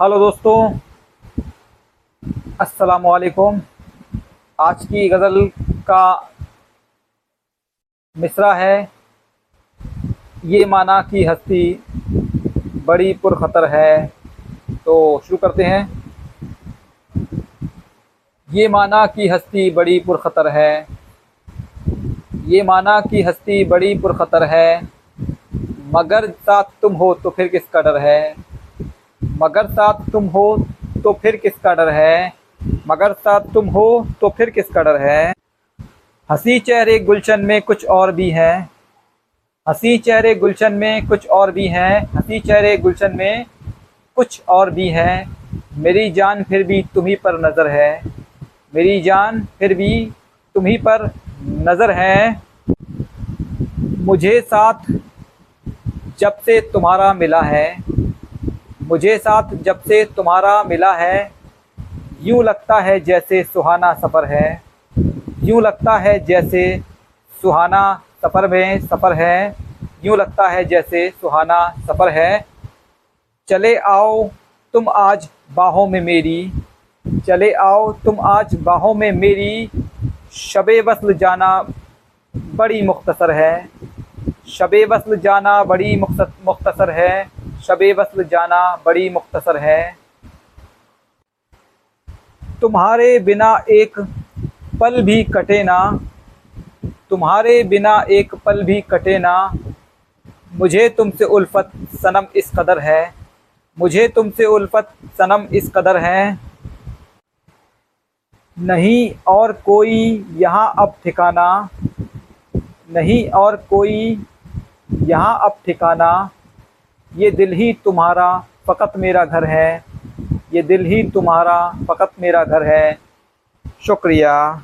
Hello दोस्तों अस्सलाम वालेकुम आज की गज़ल का मिसरा है। ये माना की हस्ती बड़ी पुरखतर है। तो शुरू करते हैं। ये माना की हस्ती बड़ी पुरखतर है। ये माना की हस्ती बड़ी पुरखतर है। मगर साथ तुम हो तो फिर किसका डर है? मगर साथ तुम हो तो फिर किसका डर है? मगर साथ तुम हो तो फिर किसका डर है? हँसी चेहरे गुलशन में कुछ और भी है। हँसी चेहरे गुलशन में कुछ और भी है। हँसी चेहरे गुलशन में कुछ और भी है। मेरी जान फिर भी तुम्ही पर नज़र है। मेरी जान फिर भी तुम्ही पर नज़र है। मुझे साथ जब से तुम्हारा मिला है। मुझे साथ जब से तुम्हारा मिला है, यूँ लगता है जैसे सुहाना सफ़र है। यूँ लगता है जैसे सुहाना सफ़र में सफ़र है। यूँ लगता है जैसे सुहाना सफ़र है। चले आओ तुम आज बाहों में मेरी। चले आओ तुम आज बाहों में मेरी। शब वसल जाना बड़ी मुख्तसर है। शब वसल जाना बड़ी मुख्तसर है। शब वसल जाना बड़ी मुख्तसर है। तुम्हारे बिना एक पल भी कटे ना। तुम्हारे बिना एक पल भी कटे ना। मुझे तुमसे उल्फत सनम इस कदर है। मुझे तुमसे उल्फत सनम इस कदर है। नहीं और कोई यहाँ अब ठिकाना। नहीं और कोई यहाँ अब ठिकाना। ये दिल ही तुम्हारा फ़कत मेरा घर है। ये दिल ही तुम्हारा फ़कत मेरा घर है। शुक्रिया।